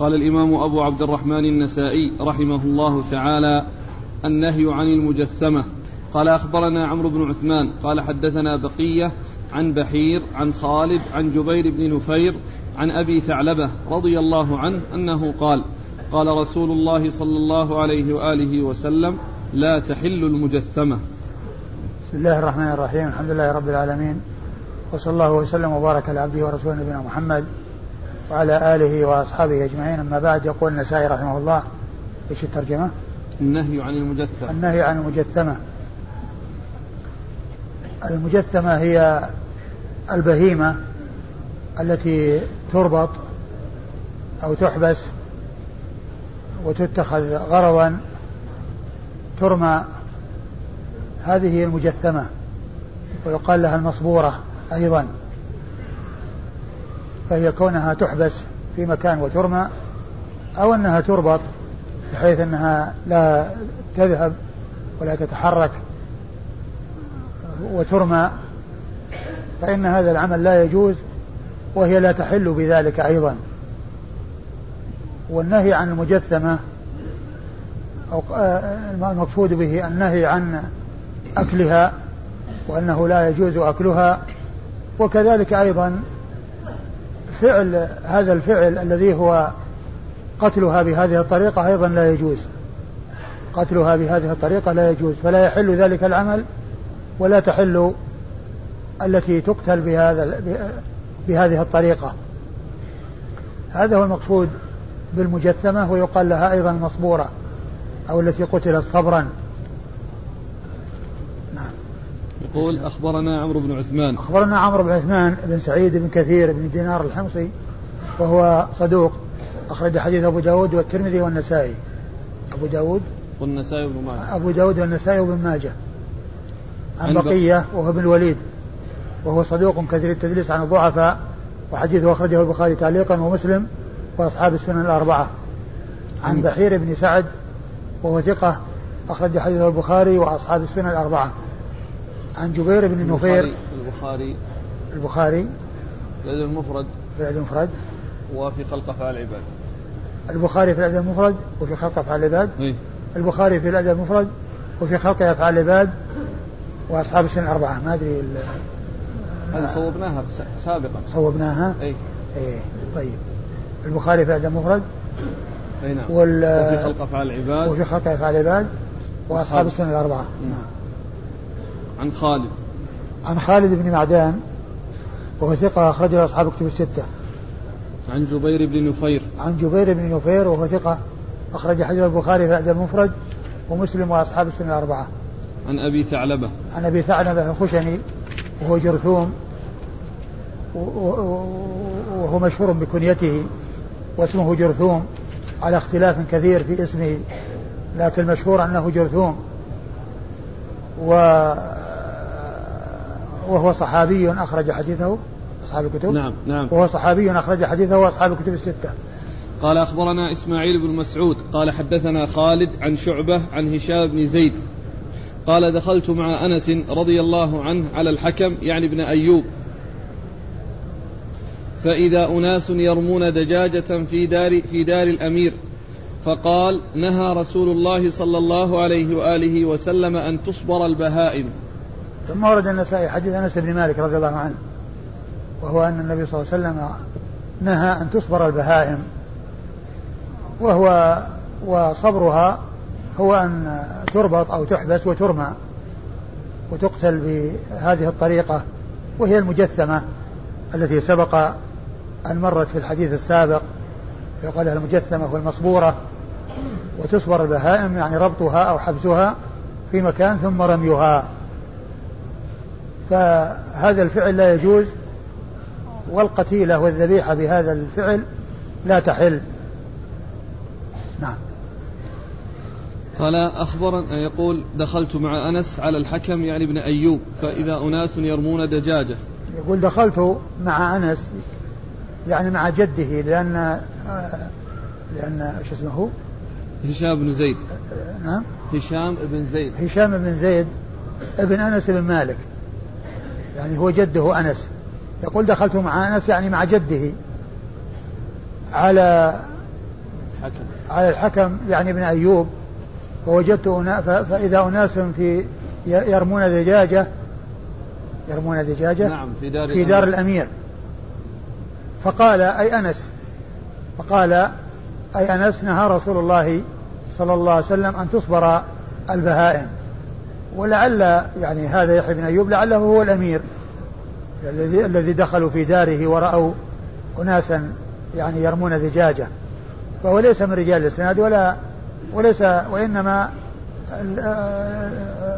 قال الإمام أبو عبد الرحمن النسائي رحمه الله تعالى النهي عن المجثمة. قال أخبرنا عمرو بن عثمان قال حدثنا بقية عن بحير عن خالد عن جبير بن نفير عن أبي ثعلبة رضي الله عنه أنه قال قال رسول الله صلى الله عليه وآله وسلم لا تحل المجثمة. بسم الله الرحمن الرحيم. الحمد لله رب العالمين. وصلى الله وسلم وبارك على عبده ورسوله نبينا محمد وعلى آله وأصحابه أجمعين. أما بعد يقول النسائي رحمه الله إيش الترجمة؟ النهي عن المجثمة النهي عن المجثمة. المجثمة هي البهيمة التي تربط أو تحبس وتتخذ غرضا ترمى. هذه هي المجثمة ويقال لها المصبورة أيضا. فهي كونها تحبس في مكان وترمى أو أنها تربط بحيث أنها لا تذهب ولا تتحرك وترمى. فإن هذا العمل لا يجوز وهي لا تحل بذلك أيضا. والنهي عن المجثمة أو آه، المقصود به النهي عن أكلها وأنه لا يجوز أكلها وكذلك أيضا فعل هذا الفعل الذي هو قتلها بهذه الطريقة أيضا لا يجوز. قتلها بهذه الطريقة لا يجوز. فلا يحل ذلك العمل ولا تحل التي تقتل بهذا بهذه الطريقة. هذا هو المقصود بالمجثمة ويقال لها أيضا مصبورة أو التي قتلت صبرا نعم يقول أخبرنا عمرو بن عثمان. أخبرنا عمرو بن عثمان بن سعيد بن كثير بن دينار الحمصي وهو صدوق أخرج حديث أبو داود والترمذي والنسائي. أبو داود؟ والنسائي وابن ماجه. أبو داود والنسائي وابن ماجه. عن بقية وهو ابن الوليد وهو صدوق كثير التدليس عن الضعفاء وحديثه أخرجه البخاري تعليقا ومسلم وأصحاب السنن الأربعة. عن بحير بن سعد وهو ثقة أخرج حديثه البخاري وأصحاب السنن الأربعة. عن جبير بن نفير. البخاري. البخاري. في الأدب المفرد في الأدب المفرد وفي خلق أفعال العباد البخاري في الأدب المفرد وفي خلق أفعال العباد إيه؟ البخاري في الأدب المفرد وفي خلق أفعال العباد وأصحاب السنن الأربعة. ما أدري هذه صوبناها سابقا. صوبناها؟ اي اي طيب. البخاري في الأدب المفرد. أي نعم. وال وفي خلق افعال العباد وفي خلق افعال العباد وأصحاب السنة الأربعة. نعم. عن خالد عن خالد بن معدان وهو ثقة أخرجه أصحاب الكتب الستة. عن جبير بن نفير. عن جبير بن نفير وهو ثقة أخرج حديث البخاري في الأدب المفرد ومسلم وأصحاب السنة الأربعة. عن أبي ثعلبة. عن أبي ثعلبة الخشني وهو جرثوم وهو مشهور بكنيته واسمه جرثوم على اختلاف كثير في اسمه لكن المشهور أنه جرثوم و وهو صحابي أخرج حديثه أصحاب الكتب. نعم نعم. وهو صحابي أخرج حديثه وأصحاب الكتب الستة. قال أخبرنا إسماعيل بن مسعود قال حدثنا خالد عن شعبة عن هشام بن زيد. قال دخلت مع أنس رضي الله عنه على الحكم يعني ابن أيوب. فإذا أناس يرمون دجاجة في دار في دار الأمير فقال نهى رسول الله صلى الله عليه وآله وسلم أن تصبر البهائم. ثم ورد النسائي حديث أنس بن مالك رضي الله عنه وهو أن النبي صلى الله عليه وسلم نهى أن تصبر البهائم. وهو وصبرها هو أن تربط أو تحبس وترمى وتقتل بهذه الطريقة وهي المجثمة التي سبق أن مرت في الحديث السابق يقال لها المجثمة والمصبورة. وتصبر البهائم يعني ربطها أو حبسها في مكان ثم رميها. فهذا الفعل لا يجوز والقتيلة والذبيحة بهذا الفعل لا تحل. نعم. قال أخبر يقول دخلت مع أنس على الحكم يعني ابن أيوب فإذا أناس يرمون دجاجة. يقول دخلت مع أنس يعني مع جده لأن لأن شو اسمه هشام بن زيد. نعم. هشام بن زيد. هشام بن زيد ابن أنس بن مالك. يعني هو جده أنس. يقول دخلت مع أنس يعني مع جده. على الحكم. على الحكم يعني ابن أيوب. فوجدت أنا فإذا أناس في يرمون دجاجة يرمون دجاجة نعم في دار في دار الأمير. فقال أي أنس. فقال أي أنس نهى رسول الله صلى الله عليه وسلم أن تصبر البهائم. ولعل يعني هذا يحيى بن أيوب لعله هو الأمير الذي الذي دخلوا في داره ورأوا أناسا يعني يرمون دجاجة. فهو ليس من رجال الإسناد ولا وليس وإنما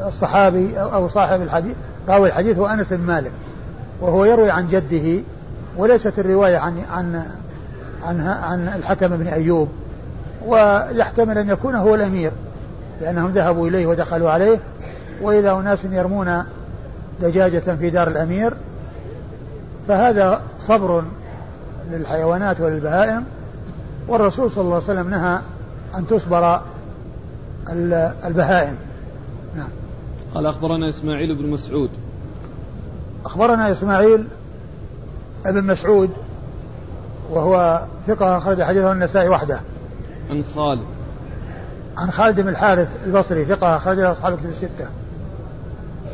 الصحابي أو صاحب الحديث راوي الحديث هو أنس بن مالك وهو يروي عن جده وليست الرواية عن عن عن, عن الحكم بن أيوب ويحتمل أن يكون هو الأمير لأنهم ذهبوا إليه ودخلوا عليه وإذا أناس يرمون دجاجة في دار الأمير فهذا صبر للحيوانات وللبهائم والرسول صلى الله عليه وسلم نهى أن تصبر البهائم. نعم. قال أخبرنا إسماعيل بن مسعود. أخبرنا إسماعيل ابن مسعود وهو ثقة أخرج حديثه النسائي وحده. عن خالد. عن خالد بن الحارث البصري ثقة أخرج له أصحاب الستة.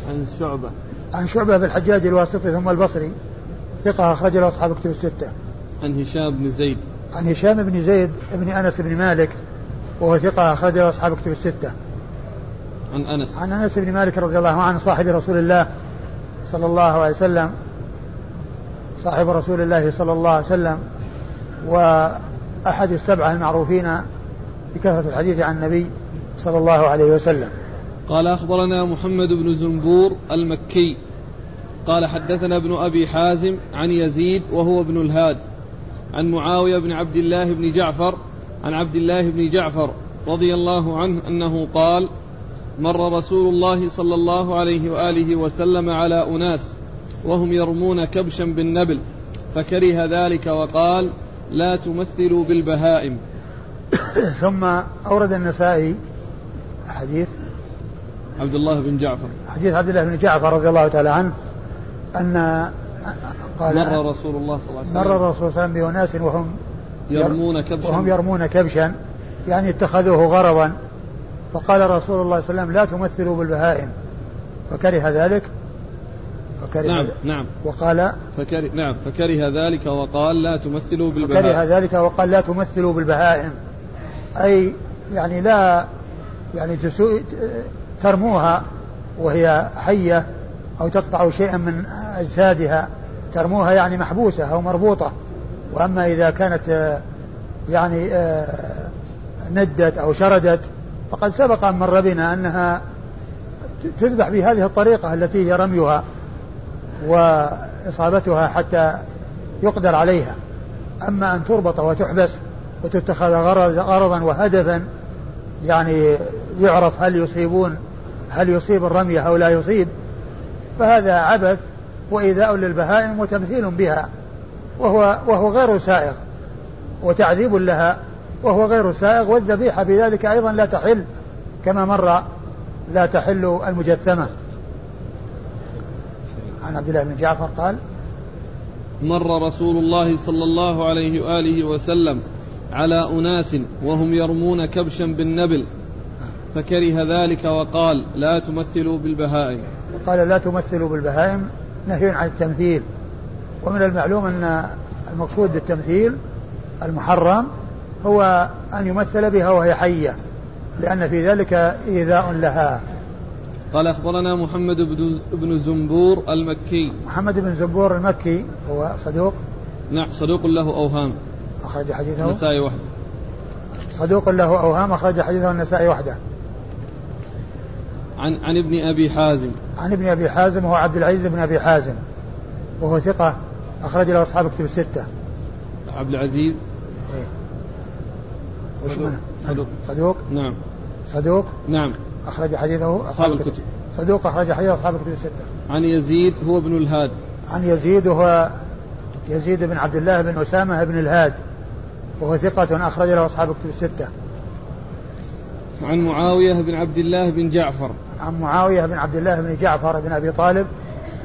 عن شعبة. عن شعبة بن الحجاج الواسطي ثم البصري ثقة أخرج له أصحاب كتب الستة. عن هشام بن زيد. عن هشام بن زيد بن أنس بن مالك وهو ثقة أخرج له أصحاب كتب الستة. عن أنس. عن أنس بن مالك رضي الله عنه صاحب رسول الله صلى الله عليه وسلم. صاحب رسول الله صلى الله عليه وسلم وأحد السبعة المعروفين بكثرة الحديث عن النبي صلى الله عليه وسلم. قال أخبرنا محمد بن زنبور المكي قال حدثنا ابن أبي حازم عن يزيد وهو ابن الهاد عن معاوية بن عبد الله بن جعفر عن عبد الله بن جعفر رضي الله عنه أنه قال مر رسول الله صلى الله عليه وآله وسلم على أناس وهم يرمون كبشا بالنبل فكره ذلك وقال لا تمثلوا بالبهائم ثم أورد النسائي حديث عبد الله بن جعفر. حديث عبد الله بن جعفر رضي الله تعالى عنه أن قال مر رسول الله صلى الله عليه وسلم. مر الرسول صلى الله عليه وسلم بأناس وهم يرمون كبشا. وهم يرمون كبشا يعني اتخذوه غرضا. فقال رسول الله صلى الله عليه وسلم لا تمثلوا بالبهائم. فكره ذلك؟ فكره نعم نعم. وقال فكره نعم فكره ذلك وقال لا تمثلوا بالبهائم. فكره ذلك وقال لا تمثلوا بالبهائم. أي يعني لا يعني تسوء ترموها وهي حية أو تقطع شيئا من أجسادها. ترموها يعني محبوسة أو مربوطة. وأما إذا كانت يعني ندت أو شردت فقد سبق أن مر بنا أنها تذبح بهذه الطريقة التي هي رميها وإصابتها حتى يقدر عليها. أما أن تربط وتحبس وتتخذ غرضا وهدفا يعني يعرف هل يصيبون هل يصيب الرمية أو لا يصيب فهذا عبث وإيذاء للبهائم وتمثيل بها وهو وهو غير سائغ وتعذيب لها وهو غير سائغ والذبيحة بذلك أيضا لا تحل كما مر لا تحل المجثمة. عن عبد الله بن جعفر قال مر رسول الله صلى الله عليه وآله وسلم على أناس وهم يرمون كبشا بالنبل فكره ذلك وقال لا تمثلوا بالبهائم. قال لا تمثلوا بالبهائم نهي عن التمثيل. ومن المعلوم أن المقصود بالتمثيل المحرم هو أن يمثل بها وهي حية لأن في ذلك إيذاء لها. قال أخبرنا محمد بن زنبور المكي. محمد بن زنبور المكي هو صدوق؟ نعم صدوق له أوهام. أخرج حديثه. النسائي وحده. صدوق له أوهام أخرج حديثه النسائي وحده. عن عن ابن أبي حازم. عن ابن أبي حازم وهو عبد العزيز بن أبي حازم وهو ثقة أخرج له أصحاب كتب الستة. عبد العزيز. إيه؟ وش؟ صدوق. صدوق. نعم. صدوق؟ نعم. أخرج حديثه أصحاب الكتب. صدوق أخرج حديث أصحاب الكتب الستة. عن يزيد هو ابن الهاد. عن يزيد وهو يزيد بن عبد الله بن أسامة بن الهاد وهو ثقة أخرج له أصحاب الكتب الستة. عن معاوية بن عبد الله بن جعفر. عن معاوية بن عبد الله بن جعفر بن أبي طالب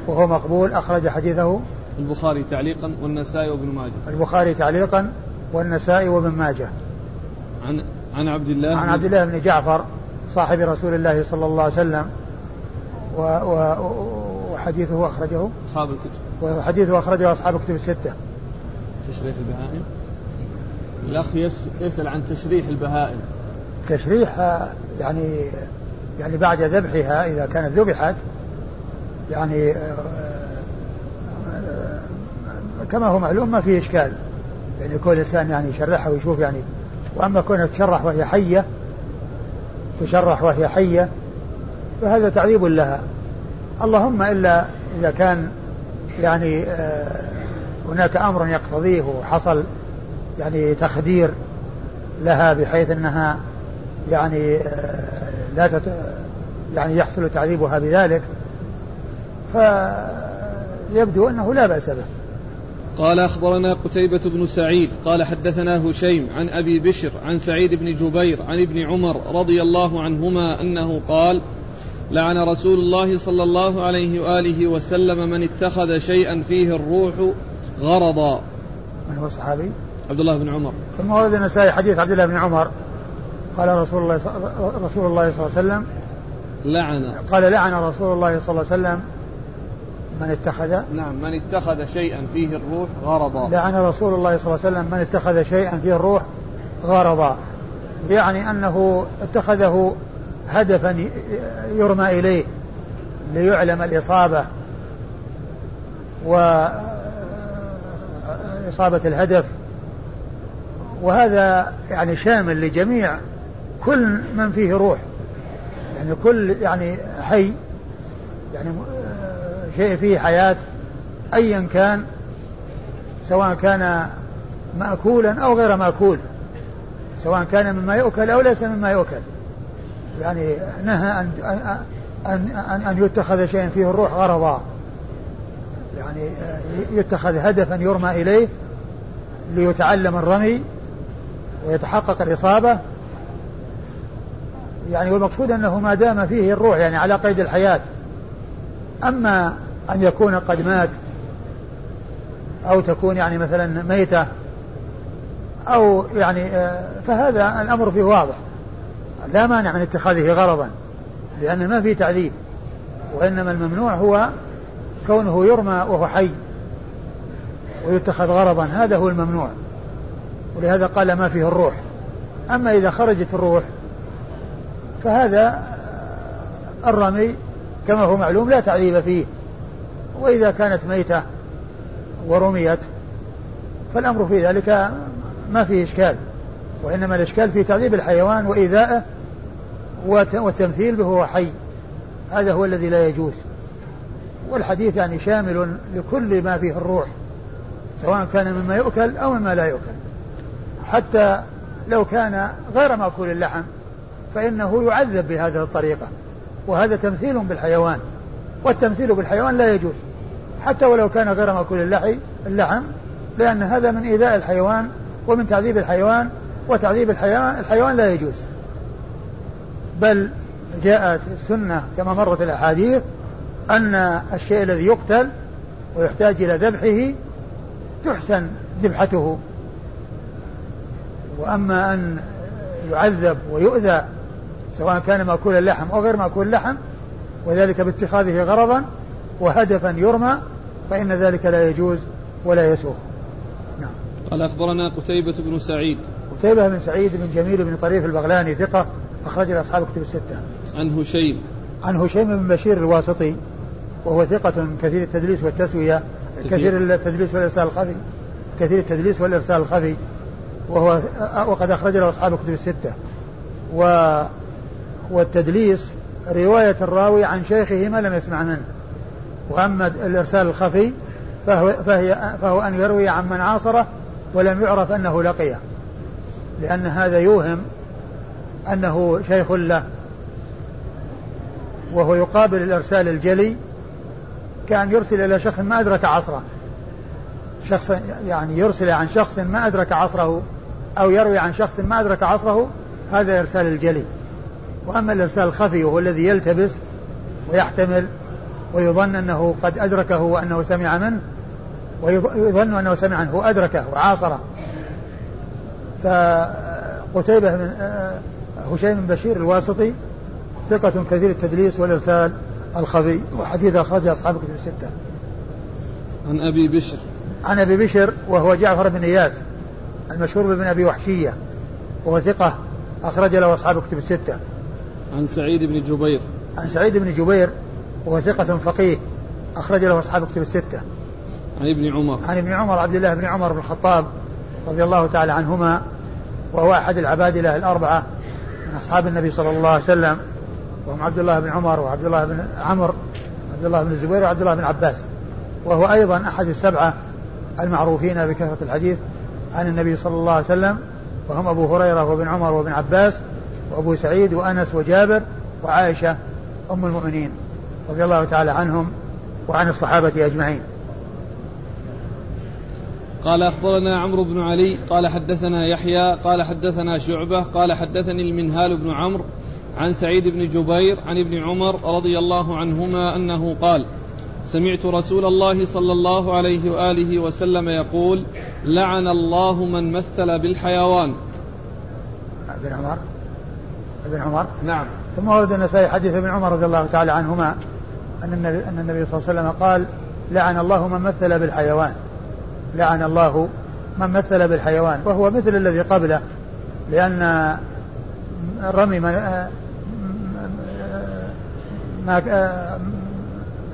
وهو مقبول أخرج حديثه. البخاري تعليقا والنسائي وابن ماجه. البخاري تعليقا والنسائي وابن ماجه. عن عن عبد الله عن عبد الله بن جعفر صاحب رسول الله صلى الله عليه وسلم و و وحديثه أخرجه. أصحاب الكتب. وحديثه أخرجه أصحاب الكتب الستة. تشريح البهائم. الأخ يسأل عن تشريح البهائم. تشريح يعني يعني بعد ذبحها إذا كانت ذبحت يعني كما هو معلوم ما فيه إشكال. يعني كل إنسان يعني يشرحها ويشوف يعني. وأما كونها تشرح وهي حية تشرح وهي حية فهذا تعذيب لها. اللهم إلا إذا كان يعني آه، هناك أمر يقتضيه وحصل يعني تخدير لها بحيث أنها يعني آه، لا تت يعني يحصل تعذيبها بذلك فيبدو أنه لا بأس به. قال أخبرنا قتيبة بن سعيد قال حدثنا هشيم عن أبي بشر عن سعيد بن جبير عن ابن عمر رضي الله عنهما أنه قال لعن رسول الله صلى الله عليه وآله وسلم من اتخذ شيئا فيه الروح غرضا. من هو الصحابي؟ عبد الله بن عمر. ثم ورد النسائي حديث عبد الله بن عمر. قال رسول الله رسول الله صلى الله عليه وسلم لعن. قال لعن رسول الله صلى الله عليه وسلم من اتخذ نعم من اتخذ شيئا فيه الروح غرضا. لعن رسول الله صلى الله عليه وسلم من اتخذ شيئا فيه الروح غرضا. يعني أنه اتخذه هدفا يرمى إليه ليعلم الإصابة وإصابة الهدف. وهذا يعني شامل لجميع كل من فيه روح. يعني كل يعني حي يعني شيء فيه حياة أيا كان سواء كان مأكولا أو غير مأكول. سواء كان مما يؤكل أو ليس مما يؤكل. يعني نهى أن أن أن, أن يتخذ شيء فيه الروح غرضا. يعني يتخذ هدفا يرمى إليه ليتعلم الرمي ويتحقق الإصابة يعني والمقصود أنه ما دام فيه الروح يعني على قيد الحياة. أما أن يكون قد مات أو تكون يعني مثلا ميتة أو يعني آه، فهذا الأمر فيه واضح. لا مانع من اتخاذه غرضا لأن ما فيه تعذيب وإنما الممنوع هو كونه يرمى وهو حي ويتخذ غرضا. هذا هو الممنوع ولهذا قال ما فيه الروح. أما إذا خرجت الروح فهذا الرمي كما هو معلوم لا تعذيب فيه. وإذا كانت ميتة ورميت فالأمر في ذلك ما فيه إشكال وإنما الإشكال في تعذيب الحيوان وإيذائه والتمثيل به هو حي. هذا هو الذي لا يجوز. والحديث يعني شامل لكل ما فيه الروح سواء كان مما يؤكل أو مما لا يؤكل. حتى لو كان غير مأكول اللحم فإنه يعذب بهذه الطريقة وهذا تمثيل بالحيوان والتمثيل بالحيوان لا يجوز حتى ولو كان غير مأكول اللحي اللحم لأن هذا من إيذاء الحيوان ومن تعذيب الحيوان وتعذيب الحيوان الحيوان لا يجوز. بل جاءت السنة كما مرت الأحاديث أن الشيء الذي يقتل ويحتاج إلى ذبحه تحسن ذبحته. وأما أن يعذب ويؤذى سواء كان مأكول اللحم أو غير مأكول اللحم وذلك باتخاذه غرضا وهدفا يرمى فإن ذلك لا يجوز ولا يسوغ. نعم. قال أخبرنا قتيبة بن سعيد. قتيبة بن سعيد بن جميل بن طريف البغلاني ثقة أخرج له أصحاب كتب الستة. عن هشيم. عن هشيم بن بشير الواسطي وهو ثقة كثير التدليس والتسوية كثير. التدليس والإرسال الخفي كثير التدليس والإرسال الخفي وهو وقد أخرج له أصحاب الكتب الستة. و والتدليس رواية الراوي عن شيخه ما لم يسمع منه. وأما الإرسال الخفي فهو, فهي فهو أن يروي عن من عاصره ولم يعرف أنه لقيه. لأن هذا يوهم أنه شيخ له. وهو يقابل الإرسال الجلي كأن يرسل إلى شخص ما أدرك عصره. شخص يعني يرسل عن شخص ما أدرك عصره أو يروي عن شخص ما أدرك عصره هذا إرسال الجلي. وأما الإرسال الخفي وهو الذي يلتبس ويحتمل ويظن أنه قد أدركه وأنه سمع منه ويظن أنه سمع عنه وأدركه وعاصره قتيبة بن آه، هشيم بن بشير الواسطي ثقة كثير التدليس والإرسال الخفي وحديث أخرجه أصحاب كتب الستة. عن أبي بشر عن أبي بشر وهو جعفر بن إياس المشهور بابن أبي وحشية وهو ثقة أخرج له أصحاب كتب الستة. عن سعيد بن جبير. عن سعيد بن جبير وهو ثقة فقيه أخرج له أصحاب كتب الستة. عن ابن عمر. عن ابن عمر عبد الله بن عمر بن الخطاب رضي الله تعالى عنهما وهو أحد العبادلة الأربعة من أصحاب النبي صلى الله عليه وسلم. وهم عبد الله بن عمر وعبد الله بن عمر عبد الله بن الزبير وعبد الله بن عباس. وهو أيضا أحد السبعة المعروفين بكثرة الحديث عن النبي صلى الله عليه وسلم. وهم أبو هريرة وابن عمر وابن عباس وأبو سعيد وأنس وجابر وعائشة أم المؤمنين رضي الله تعالى عنهم وعن الصحابة أجمعين. قال أخبرنا عمرو بن علي قال حدثنا يحيى قال حدثنا شعبة قال حدثني المنهال بن عمرو عن سعيد بن جبير عن ابن عمر رضي الله عنهما أنه قال سمعت رسول الله صلى الله عليه وآله وسلم يقول لعن الله من مثل بالحيوان. ابن عمر. ابن عمر. نعم. ثم ورد النسائي حديث ابن عمر رضي الله تعالى عنهما أن النبي, أن النبي صلى الله عليه وسلم قال لعن الله من مثل بالحيوان. لعن الله من مثل بالحيوان وهو مثل الذي قبله لأن رمي ما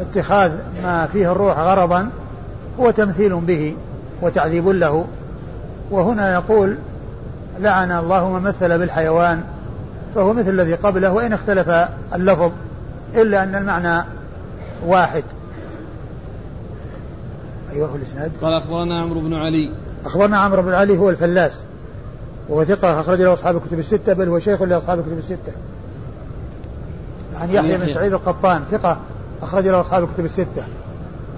اتخاذ ما فيه الروح غرضا هو تمثيل به وتعذيب له. وهنا يقول لعن الله من مثل بالحيوان. فهو مثل الذي قبله وإن اختلف اللفظ إلا أن المعنى واحد. أيوه الإسناد. قال أخبرنا عمرو بن علي. أخبرنا عمرو بن علي هو الفلاس. وهو ثقة أخرج له أصحاب الكتب الستة بل هو شيخ لأصحاب الكتب الستة. عن يحيى بن سعيد القطان ثقة أخرج له أصحاب الكتب الستة.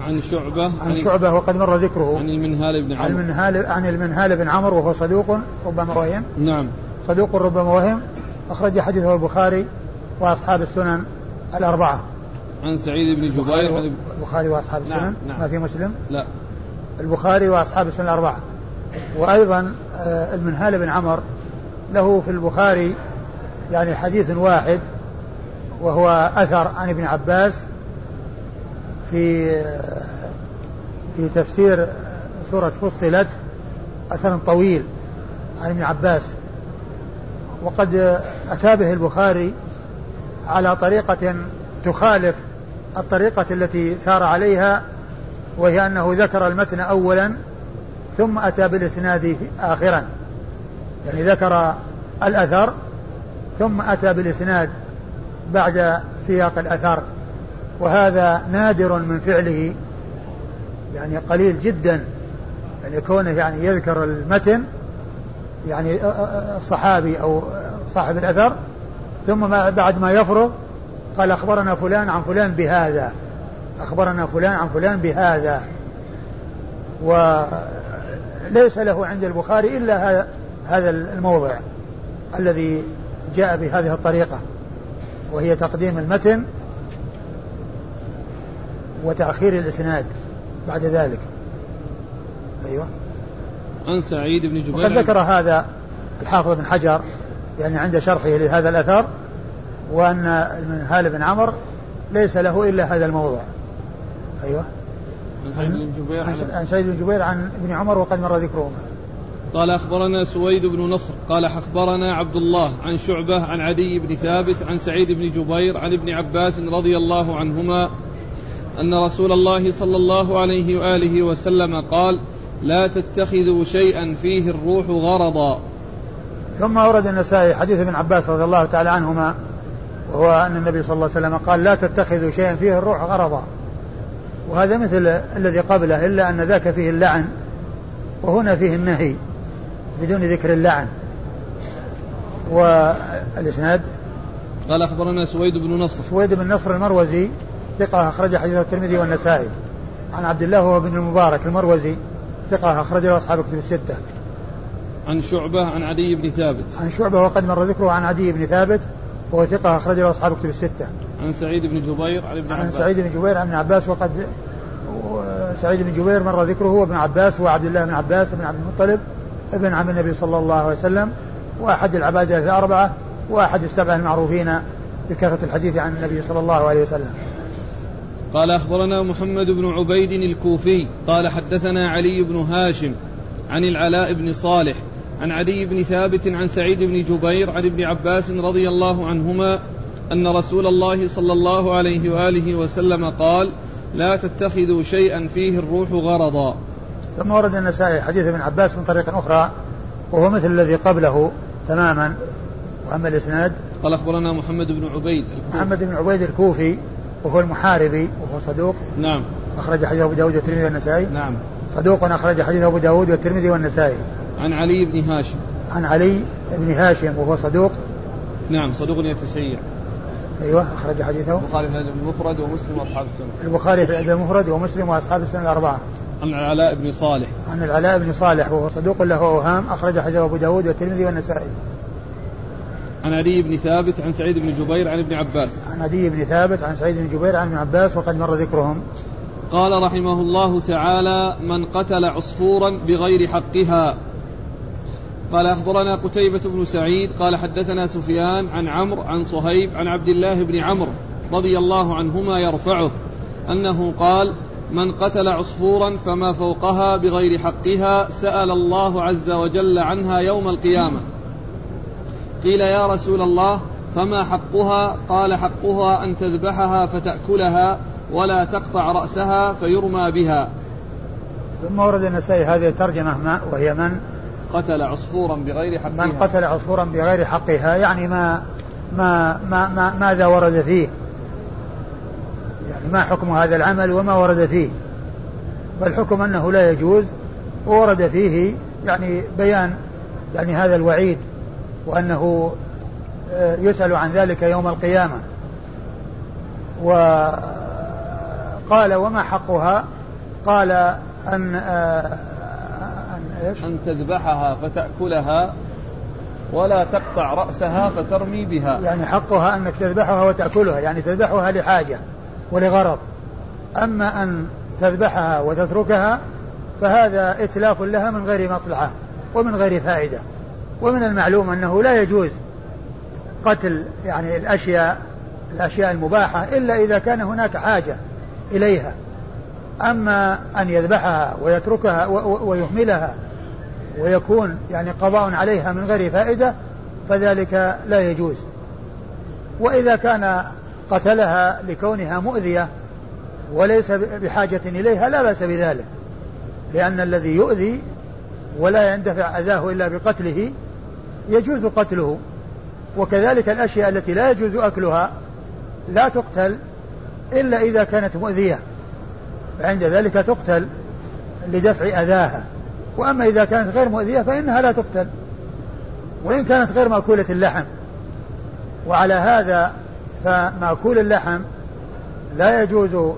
عن شعبة. عن شعبة وقد مر ذكره. عن المنهال بن عمرو. عن المنهال عن المنهال بن عمرو وهو صدوق ربما وهم. نعم. صدوق ربما وهم. أخرج حديثه البخاري وأصحاب السنن الأربعة. عن سعيد بن جبير البخاري وأصحاب نعم السنن؟ نعم. ما في مسلم؟ لا. البخاري وأصحاب السنن الأربعة. وأيضا آه، المنهال بن عمر له في البخاري يعني حديث واحد وهو أثر عن ابن عباس في آه، في تفسير سورة فصلت أثر طويل عن ابن عباس. وقد أتى به البخاري على طريقة تخالف الطريقة التي سار عليها وهي أنه ذكر المتن أولا ثم أتى بالإسناد آخرا. يعني ذكر الأثر ثم أتى بالإسناد بعد سياق الأثر. وهذا نادر من فعله يعني قليل جدا. يعني كونه يعني يذكر المتن يعني الصحابي أو صاحب الأثر ثم بعد ما يفرغ قال أخبرنا فلان عن فلان بهذا أخبرنا فلان عن فلان بهذا. وليس له عند البخاري إلا هذا الموضع الذي جاء بهذه الطريقة وهي تقديم المتن وتأخير الإسناد بعد ذلك. أيوة. عن سعيد بن جبير وقد ذكر هذا الحافظ بن حجر يعني عند شرحه لهذا الأثر وأن هال بن عمر ليس له إلا هذا الموضوع أيوة. عن سعيد بن جبير عن سعيد بن جبير عن ابن عمر وقد مر ذكرهما. قال أخبرنا سويد بن نصر قال أخبرنا عبد الله عن شعبة عن عدي بن ثابت عن سعيد بن جبير عن ابن عباس رضي الله عنهما أن رسول الله صلى الله عليه وآله وسلم قال لا تتخذوا شيئا فيه الروح غرضا. ثم أورد النسائي حديث ابن عباس رضي الله تعالى عنهما وهو أن النبي صلى الله عليه وسلم قال لا تتخذوا شيئا فيه الروح غرضا. وهذا مثل الذي قبله إلا أن ذاك فيه اللعن وهنا فيه النهي بدون ذكر اللعن. والإسناد؟ قال أخبرنا سويد بن نصر. سويد بن نصر المروزي ثقة أخرج حديث الترمذي والنسائي. عن عبد الله بن المبارك المروزي. ثقة أخرج له أصحاب الكتب الستة. عن شعبة عن عدي بن ثابت. عن شعبة وقد مر ذكره عن عدي بن ثابت وهو ثقة أخرج له أصحاب الكتب الستة. عن سعيد بن جبير عن ابن عن عباس. سعيد بن جبير عن ابن عباس وقد سعيد بن جبير مر ذكره وابن عباس وعبد الله بن عباس بن عبد المطلب ابن عم النبي صلى الله عليه وسلم وأحد العبادة الأربعة وأحد السبعة المعروفين بكثرة الحديث عن النبي صلى الله عليه وسلم. قال أخبرنا محمد بن عبيد الكوفي قال حدثنا علي بن هاشم عن العلاء بن صالح عن علي بن ثابت عن سعيد بن جبير عن ابن عباس رضي الله عنهما أن رسول الله صلى الله عليه وآله وسلم قال لا تتخذوا شيئا فيه الروح غرضا ثم ورد النسائي حديث ابن عباس من طريق أخرى وهو مثل الذي قبله تماما وأما الإسناد قال أخبرنا محمد بن عبيد الكوفي. محمد بن عبيد الكوفي وهو المحاربي وهو صدوق. نعم. أخرج حديث أبو داود والترمذي والنسائي. نعم. صدوق أخرج حديث أبو داود والترمذي والنسائي. عن علي بن هاشم. عن علي بن هاشم وهو صدوق. نعم صدوق يتشيع أيوه أخرج حديثه. البخاري في المفرد ومسلم وأصحاب السنة. البخاري في الأدب المفرد ومسلم وأصحاب السنة الأربعة. عن العلاء بن صالح. عن العلاء بن صالح وهو صدوق له أوهام. أخرج حديثه أبو داود والترمذي والنسائي. عن علي بن ثابت عن سعيد بن جبير عن ابن عباس. عن علي بن ثابت عن سعيد بن جبير عن ابن عباس وقد مر ذكرهم. قال رحمه الله تعالى من قتل عصفورا بغير حقها قال أخبرنا قتيبة بن سعيد قال حدثنا سفيان عن عمرو عن صهيب عن عبد الله بن عمرو رضي الله عنهما يرفعه أنه قال من قتل عصفورا فما فوقها بغير حقها سأل الله عز وجل عنها يوم القيامة قيل يا رسول الله فما حقها؟ قال حقها أن تذبحها فتأكلها ولا تقطع رأسها فيرمى بها. ثم ورد النسائي هذه الترجمة ما وهي من؟ قتل عصفورا بغير حقها. من قتل عصفورا بغير حقها يعني ما ما ما, ما ماذا ورد فيه؟ يعني ما حكم هذا العمل وما ورد فيه؟ فالحكم أنه لا يجوز وورد فيه يعني بيان يعني هذا الوعيد. وأنه آه، يسأل عن ذلك يوم القيامة. وقال وما حقها؟ قال أن آه، أن إيش؟ أن تذبحها فتأكلها ولا تقطع رأسها فترمي بها. يعني حقها أنك تذبحها وتأكلها يعني تذبحها لحاجة ولغرض. أما أن تذبحها وتتركها فهذا إتلاف لها من غير مصلحة ومن غير فائدة. ومن المعلوم أنه لا يجوز قتل يعني الأشياء الأشياء المباحة إلا إذا كان هناك حاجة إليها. أما أن يذبحها ويتركها ويهملها ويكون يعني قضاء عليها من غير فائدة فذلك لا يجوز. وإذا كان قتلها لكونها مؤذية وليس بحاجة إليها لا بأس بذلك لأن الذي يؤذي ولا يندفع أذاه إلا بقتله يجوز قتله وكذلك الأشياء التي لا يجوز أكلها لا تقتل إلا إذا كانت مؤذية فعند ذلك تقتل لدفع أذاها. وأما إذا كانت غير مؤذية فإنها لا تقتل وإن كانت غير مأكولة اللحم. وعلى هذا فمأكول اللحم لا يجوز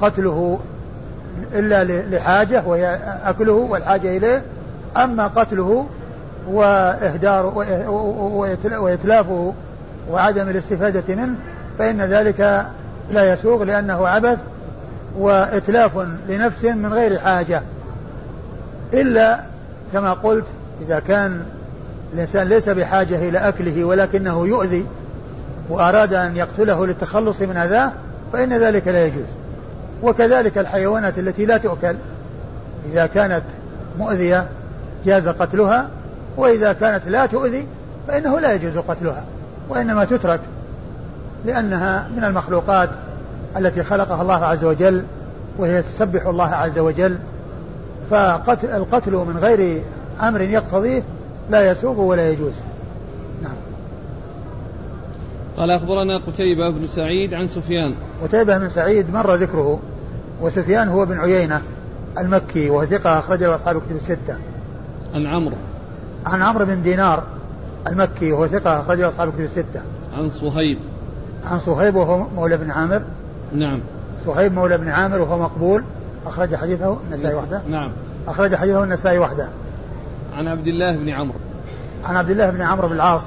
قتله إلا لحاجة وهي أكله والحاجة إليه. أما قتله وإهدار وإتلافه وعدم الاستفادة منه فإن ذلك لا يسوغ لأنه عبث وإتلاف لنفس من غير حاجة. إلا كما قلت إذا كان الإنسان ليس بحاجة إلى أكله ولكنه يؤذي وأراد أن يقتله للتخلص من أذاه فإن ذلك لا يجوز. وكذلك الحيوانات التي لا تؤكل إذا كانت مؤذية جاز قتلها وإذا كانت لا تؤذي فإنه لا يجوز قتلها وإنما تترك لأنها من المخلوقات التي خلقها الله عز وجل وهي تسبح الله عز وجل. فالقتل من غير أمر يقتضيه لا يسوغ ولا يجوز. نعم. قال أخبرنا قتيبة بن سعيد عن سفيان. قتيبة بن سعيد مر ذكره وسفيان هو بن عيينة المكي وهو ثقة أخرجه أصحاب كتب الستة. عن عمرو. عن عمرو بن دينار المكي وهو ثقة أخرجه أصحاب كتب الستة. عن صهيب. عن صهيب وهو مولى بن عامر. نعم. صهيب مولى بن عامر وهو مقبول. أخرج حديثه النسائي وحده. نعم. أخرج حديثه النسائي وحده. عن عبد الله بن عمرو. عن عبد الله بن عمرو بن العاص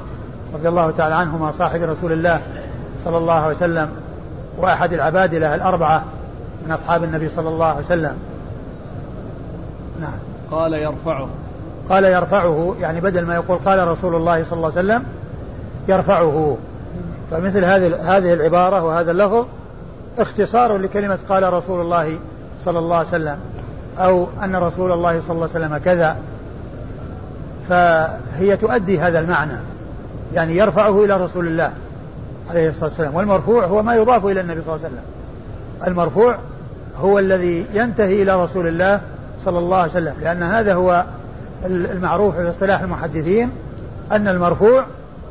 رضي الله تعالى عنهما صاحب رسول الله صلى الله عليه وسلم وأحد العبادلة الأربعة من أصحاب النبي صلى الله عليه وسلم. نعم. قال يرفعه. قال يرفعه يعني بدل ما يقول قال رسول الله صلى الله عليه وسلم يرفعه. فمثل هذه هذه العبارة وهذا اللفظ اختصار لكلمة قال رسول الله صلى الله عليه وسلم أو أن رسول الله صلى الله عليه وسلم كذا. فهي تؤدي هذا المعنى يعني يرفعه إلى رسول الله عليه الصلاة والسلام. والمرفوع هو ما يضاف إلى النبي صلى الله عليه وسلم. المرفوع هو الذي ينتهي إلى رسول الله صلى الله عليه وسلم لأن هذا هو المعروف في اصطلاح المحدثين أن المرفوع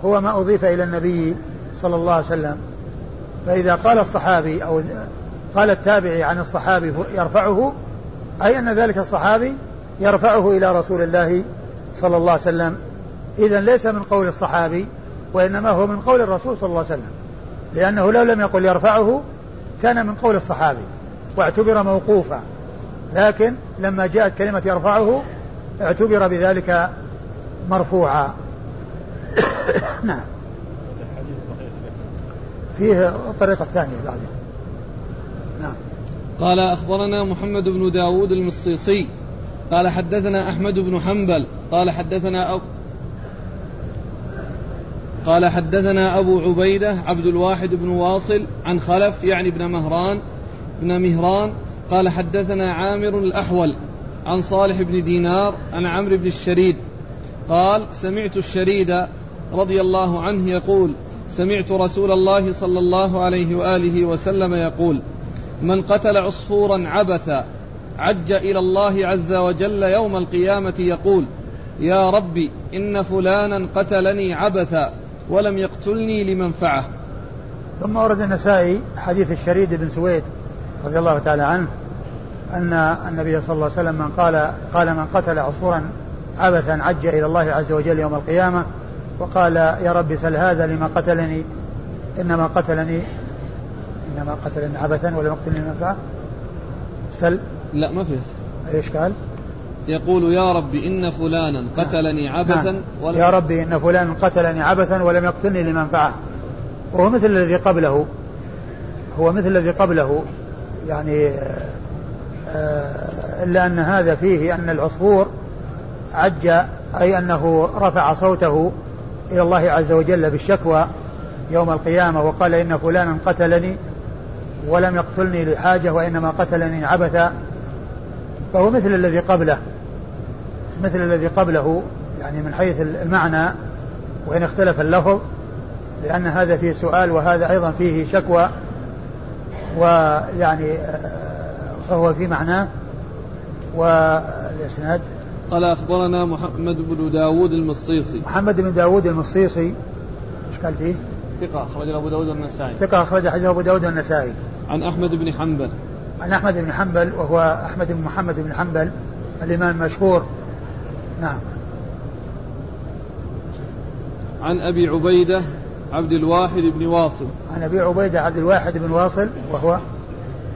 هو ما أضيف إلى النبي صلى الله عليه وسلم. فإذا قال الصحابي أو قال التابعي عن الصحابي يرفعه أي أن ذلك الصحابي يرفعه إلى رسول الله صلى الله عليه وسلم. إذا ليس من قول الصحابي وإنما هو من قول الرسول صلى الله عليه وسلم. لأنه لو لم يقل يرفعه كان من قول الصحابي واعتبر موقوفا. لكن لما جاءت كلمة يرفعه اعتبر بذلك مرفوعا. نعم. فيه الطريقة الثانية بعد. نعم. قال أخبرنا محمد بن داود المصيصي. قال حدثنا أحمد بن حنبل. قال حدثنا أب قال حدثنا أبو عبيدة عبد الواحد بن واصل عن خلف يعني ابن مهران بن مهران. قال حدثنا عامر الأحول. عن صالح بن دينار عن عمرو بن الشريد. قال سمعت الشريد رضي الله عنه يقول سمعت رسول الله صلى الله عليه وآله وسلم يقول من قتل عصفورا عبثا عج إلى الله عز وجل يوم القيامة يقول يا ربي إن فلانا قتلني عبثا ولم يقتلني لمنفعة. ثم ورد النسائي حديث الشريد بن سويد رضي الله تعالى عنه أن النبي صلى الله عليه وسلم من قال قال من قتل عصفورا عبثا عج إلى الله عز وجل يوم القيامة وقال يا رب سل هذا لما قتلني إنما قتلني إنما قتلني عبثا ولم يقتلني منفعة سل لا ما في إيش قال؟ يقول يا رب إن فلانا قتلني نعم. عبثا نعم. ولم يا رب إن فلانا قتلني عبثا ولم يقتلني لمنفعة وهو مثل الذي قبله هو مثل الذي قبله يعني إلا أن هذا فيه أن العصفور عج أي أنه رفع صوته إلى الله عز وجل بالشكوى يوم القيامة وقال إن فلانا قتلني ولم يقتلني لحاجة وإنما قتلني عبثا. فهو مثل الذي قبله مثل الذي قبله يعني من حيث المعنى وإن اختلف اللفظ لأن هذا فيه سؤال وهذا أيضا فيه شكوى ويعني آه، فهو في معناه والإسناد قال أخبرنا محمد بن داود المصيصي. محمد بن داود المصيصي. إيش قال فيه؟ ثقة أخرج أبو داود والنسائي. ثقة أخرج حديث أبو داود والنسائي. عن أحمد بن حنبل. عن أحمد بن حنبل وهو أحمد بن محمد بن حنبل الإمام المشهور. نعم. عن أبي عبيدة عبد الواحد بن واصل. عن أبي عبيدة عبد الواحد بن واصل وهو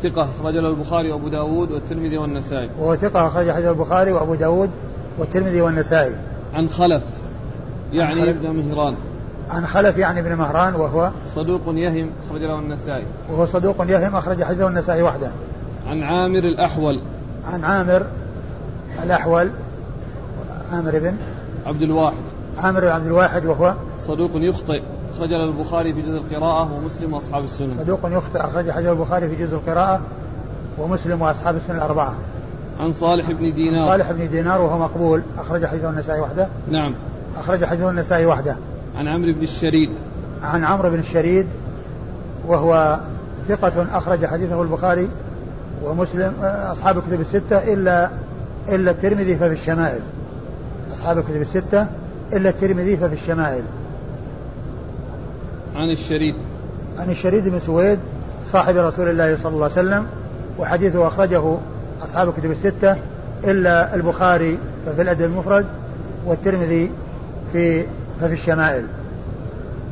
ثقة أخرج له البخاري وأبو داود والترمذي والنسائي. وهو ثقة أخرج حديث البخاري وأبو داود والترمذي والنسائي. عن خلف يعني ابن مهران. عن خلف يعني ابن مهران وهو صدوق يهم أخرج له النسائي. وهو صدوق يهم أخرج حديثه النسائي وحده. عن عامر الأحول. عن عامر الأحول عامر بن عبد الواحد. عامر بن عبد الواحد وهو صدوق يخطئ. أخرج له البخاري في جزء القراءة ومسلم وأصحاب السنن صدوق يخطئ أخرج حديث البخاري في جزء القراءة ومسلم وأصحاب السنن الأربعة. عن صالح بن دينار. صالح بن دينار وهو مقبول. أخرج حديثه النسائي وحده. نعم. أخرج حديثه النسائي وحده. عن عمرو بن الشريد. عن عمرو بن الشريد وهو ثقة أخرج حديثه البخاري ومسلم أصحاب الكتب الستة إلا إلا الترمذي ففي الشمائل. أصحاب الكتب الستة إلا الترمذي ففي الشمائل. عن الشريد. عن الشريد بن سويد صاحب رسول الله صلى الله عليه وسلم وحديثه أخرجه أصحاب الكتب الستة إلا البخاري ففي الأدب المفرد والترمذي في ففي الشمائل.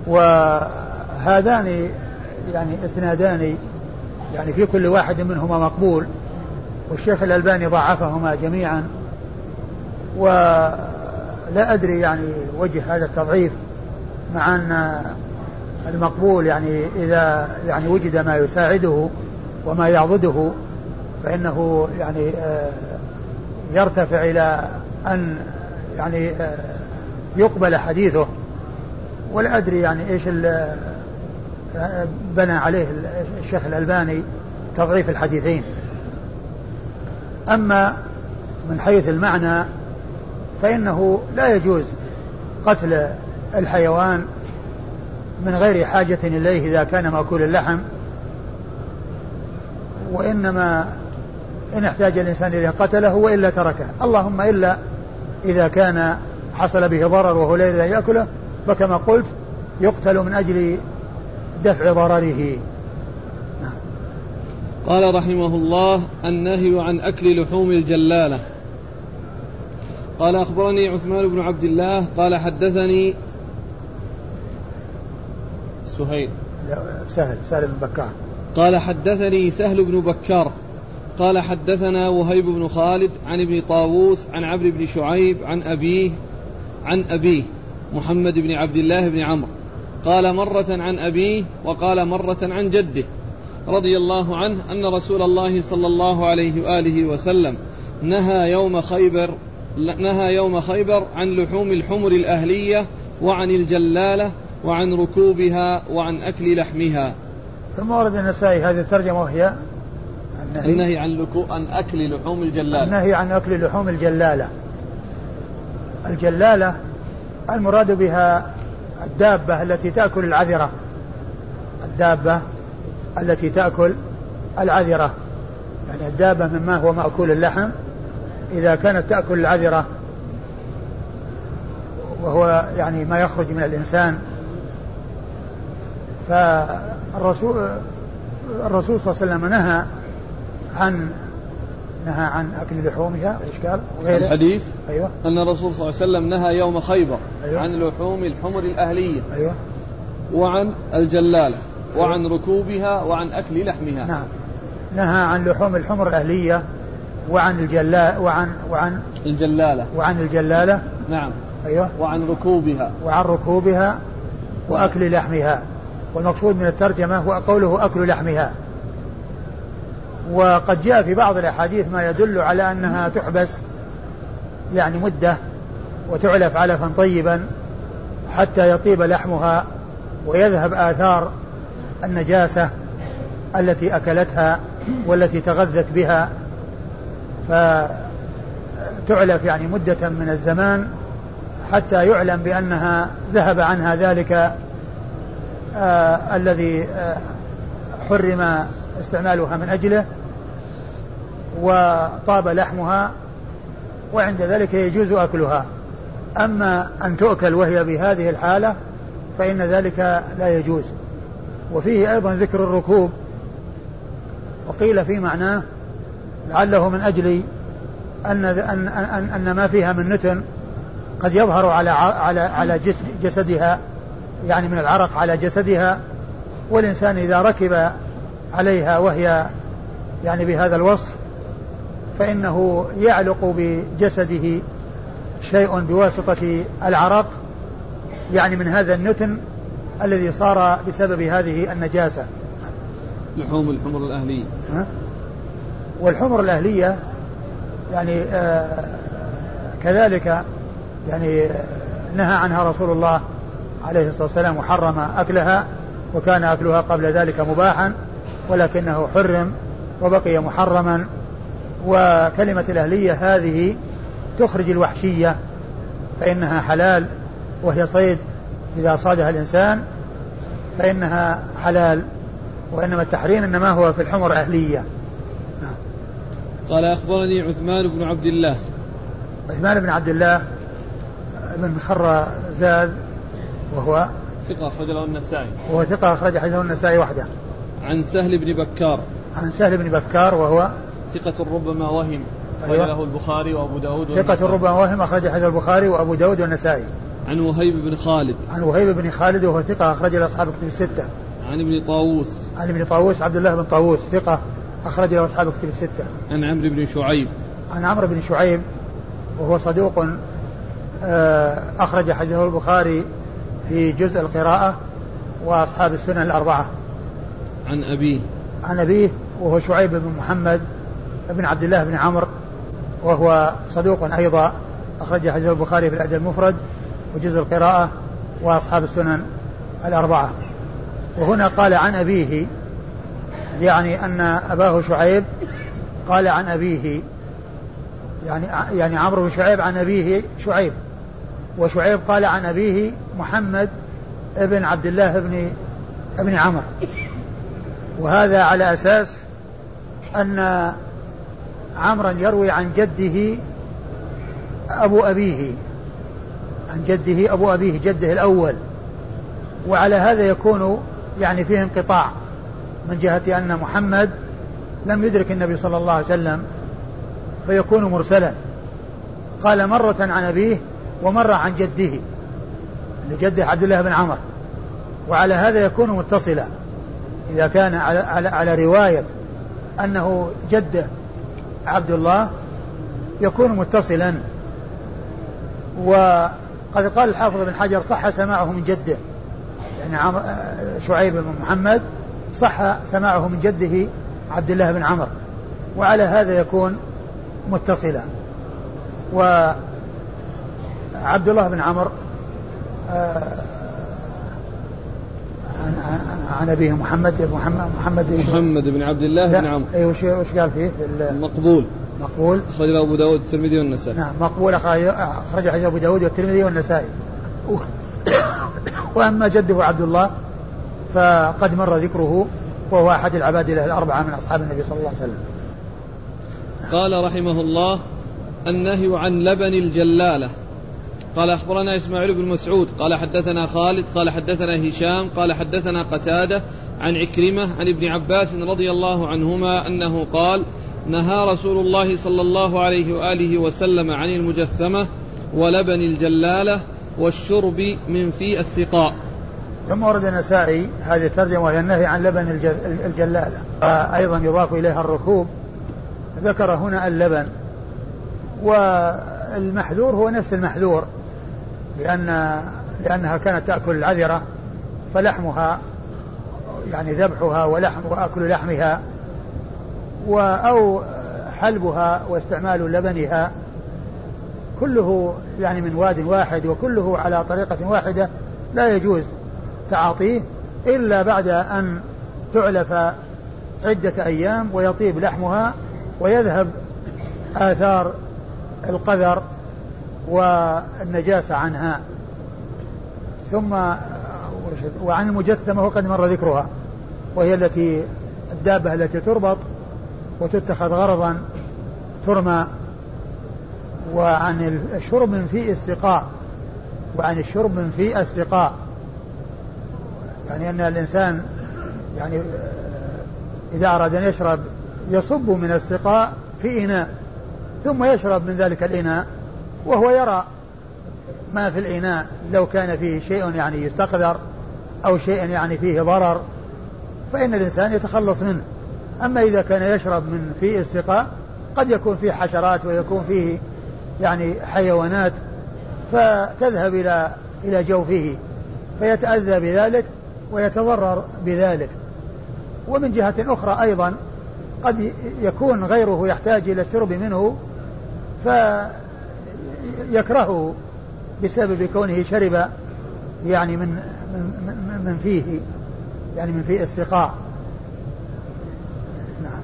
وهذان يعني إسنادان يعني في كل واحد منهما مقبول والشيخ الألباني ضعفهما جميعا ولا أدري يعني وجه هذا التضعيف مع أن المقبول يعني إذا يعني وجد ما يساعده وما يعضده فإنه يعني آه، يرتفع إلى أن يعني يقبل حديثه. ولا أدري يعني إيش بنى عليه الشيخ الألباني تضعيف الحديثين. أما من حيث المعنى فإنه لا يجوز قتل الحيوان من غير حاجة إليه إذا كان مأكول اللحم وإنما إن احتاج الإنسان إليه قتله وإلا تركه اللهم إلا إذا كان حصل به ضرر وهو لا يريد أن يأكله فكما قلت يقتل من أجل دفع ضرره. قال رحمه الله النهي عن أكل لحوم الجلالة قال أخبرني عثمان بن عبد الله قال حدثني سهيل. سهل سهل بن بكار. قال حدثني سهل بن بكار. قال حدثنا وهيب بن خالد عن ابن طاووس عن عبد بن شعيب عن أبيه عن أبيه محمد بن عبد الله بن عمرو. قال مرة عن أبيه وقال مرة عن جده. رضي الله عنه أن رسول الله صلى الله عليه وآله وسلم نهى يوم خيبر نهى يوم خيبر عن لحوم الحمر الأهلية وعن الجلالة وعن ركوبها وعن أكل لحمها. ثم ورد النسائي هذه الترجمة وهي النهي, النهي عن, لكو عن أكل لحوم الجلالة. النهي عن أكل لحوم الجلالة. الجلالة المراد بها الدابة التي تأكل العذرة. الدابة التي تأكل العذرة. يعني الدابة مما هو مأكول اللحم. إذا كانت تأكل العذرة وهو يعني ما يخرج من الإنسان فالرسول الرسول صلى الله عليه وسلم نهى عن نهى عن أكل لحومها الاشكال وغيره. الحديث أيوه. أن الرسول صلى الله عليه وسلم نهى يوم خيبر أيوة. عن لحوم الحمر الأهلية أيوه. وعن الجلالة وعن أيوة ركوبها وعن أكل لحمها. نعم. نهى عن لحوم الحمر الأهلية وعن الجلاله وعن وعن الجلالة. وعن الجلالة. نعم. أيوه. وعن ركوبها. وعن ركوبها وأكل لحمها. والمقصود من الترجمة هو قوله أكل لحمها. وقد جاء في بعض الأحاديث ما يدل على أنها تحبس يعني مدة وتعلف علفا طيبا حتى يطيب لحمها ويذهب آثار النجاسة التي أكلتها والتي تغذت بها. فتعلف يعني مدة من الزمان حتى يعلم بأنها ذهب عنها ذلك آه الذي آه حرم استعمالها من أجله وطاب لحمها وعند ذلك يجوز أكلها. أما أن تؤكل وهي بهذه الحالة فإن ذلك لا يجوز. وفيه أيضا ذكر الركوب. وقيل في معناه لعله من أجل أن أن أن, أن ما فيها من نتن قد يظهر على على على جسد جسدها. يعني من العرق على جسدها والإنسان إذا ركب عليها وهي يعني بهذا الوصف فإنه يعلق بجسده شيء بواسطة العرق يعني من هذا النتن الذي صار بسبب هذه النجاسة لحوم الحمر الأهلية؟ والحمر الأهلية يعني آه كذلك يعني نهى عنها رسول الله عليه الصلاة والسلام وحرم أكلها وكان أكلها قبل ذلك مباحا ولكنه حرم وبقي محرما. وكلمة الأهلية هذه تخرج الوحشية فإنها حلال وهي صيد. إذا صادها الإنسان فإنها حلال وإنما التحريم إنما هو في الحمر أهلية. قال أخبرني عثمان بن عبد الله. عثمان بن عبد الله بن خر زاد وهو ثقة أخرج له النسائي. وهو ثقة أخرج حديثه النسائي وحده. عن سهل بن بكار. عن سهل بن بكار وهو ثقة ربما وهم. أخرج أيوة. له البخاري وأبو داود ثقة ربما وهم أخرج حديث البخاري وأبو داود والنسائي. عن وهيب بن خالد. عن وهيب بن خالد وهو ثقة أخرج له أصحاب كتب الستة. عن ابن طاووس. عن ابن طاووس عبد الله بن طاووس ثقة أخرج له أصحاب كتب الستة. عن عمرو بن شعيب. عن عمرو بن شعيب وهو صدوق آه، أخرج حديثه البخاري في جزء القراءة وأصحاب السنن الأربعة. عن أبيه. عن أبيه وهو شعيب بن محمد بن عبد الله بن عمرو وهو صدوق أيضا. أخرج حديث البخاري في الأدب المفرد وجزء القراءة وأصحاب السنن الأربعة. وهنا قال عن أبيه يعني أن أباه شعيب قال عن أبيه يعني يعني عمرو بن شعيب عن أبيه شعيب وشعيب قال عن أبيه محمد ابن عبد الله بن ابن عمرو وهذا على أساس أن عمرا يروي عن جده أبو أبيه عن جده أبو أبيه جده الأول. وعلى هذا يكون يعني فيه انقطاع من جهة أن محمد لم يدرك النبي صلى الله عليه وسلم فيكون مرسلا. قال مرة عن أبيه ومرة عن جده. لجده عبد الله بن عمر. وعلى هذا يكون متصلا. إذا كان على, على, على رواية أنه جده عبد الله يكون متصلا. وقد قال الحافظ بن حجر صح سماعه من جده. يعني عمر شعيب بن محمد صح سماعه من جده عبد الله بن عمر. وعلى هذا يكون متصلا. وعبد الله بن عمر آه، عن عن أبيه محمد محمد محمد محمد بن عبد الله بن عمرو. اي وش وش قال فيه؟ مقبول. مقبول. اخرج أبو داود والترمذي والنسائي. نعم مقبول اخرج أخرج أبو داود والترمذي والنسائي. وأما جده عبد الله فقد مر ذكره وهو أحد العباد الأربعة من أصحاب النبي صلى الله عليه وسلم. قال رحمه الله النهي عن لبن الجلالة. قال أخبرنا إسماعيل بن مسعود قال حدثنا خالد قال حدثنا هشام قال حدثنا قتادة عن عكرمة عن ابن عباس رضي الله عنهما أنه قال نهى رسول الله صلى الله عليه وآله وسلم عن المجثمة ولبن الجلالة والشرب من في السقاء. ثم ورد النسائي هذه الترجمة وهي النهي عن لبن الجلالة. أيضا يضاف إليها الركوب. ذكر هنا اللبن. والمحذور هو نفس المحذور. لأن لأنها كانت تأكل العذرة فلحمها يعني ذبحها ولحم وأكل لحمها أو حلبها واستعمال لبنها كله يعني من واد واحد وكله على طريقة واحدة لا يجوز تعاطيه إلا بعد أن تعلف عدة أيام ويطيب لحمها ويذهب آثار القذر والنجاسة عنها. ثم وعن المجثمة وقد مر ذكرها وهي التي الدابة التي تربط وتتخذ غرضا ترمى وعن الشرب من في السقاء وعن الشرب من في السقاء. يعني أن الإنسان يعني إذا أراد أن يشرب يصب من السقاء في إناء ثم يشرب من ذلك الإناء. وهو يرى ما في الإناء لو كان فيه شيء يعني يستقذر أو شيء يعني فيه ضرر فإن الإنسان يتخلص منه. أما إذا كان يشرب من في السقاء قد يكون فيه حشرات ويكون فيه يعني حيوانات فتذهب إلى إلى جوفه فيتأذى بذلك ويتضرر بذلك. ومن جهة أخرى أيضا قد يكون غيره يحتاج إلى الشرب منه فيكرهه بسبب كونه شرب يعني من من من فيه يعني من فيه السقاء نعم.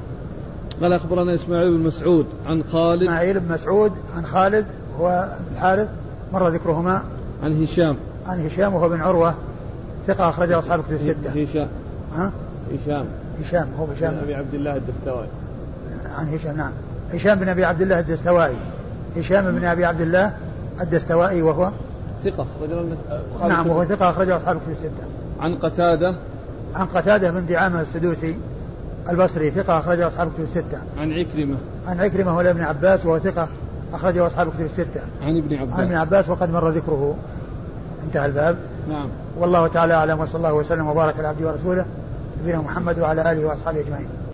قال أخبرنا إسماعيل بن مسعود عن خالد. إسماعيل بن مسعود عن خالد هو الحارث مر ذكرهما. عن هشام. عن هشام وهو بن عروة ثقة أخرجه أصحاب الكتب الستة. هشام. ها؟ هشام. هشام هو هشام. بن أبي عبد الله الدستوائي. عن هشام نعم. هشام بن أبي عبد الله الدستوائي. هشام بن أبي عبد الله الدستوائي وهو ثقة رجل نعم وهو ثقة أخرجه أصحاب الكتب الستة. عن قتادة. عن قتادة بن دعامة السدوسي البصري ثقة أخرجه أصحاب الكتب الستة. عن عكرمة. عن عكرمة هو ابن عباس وهو ثقة أخرجه أصحاب الكتب الستة. عن ابن عباس. عن ابن عباس وقد مر ذكره. انتهى الباب. نعم. والله تعالى أعلم وصلى الله وسلم وبارك على عبده ورسوله نبينا محمد وعلى آله وأصحابه أجمعين.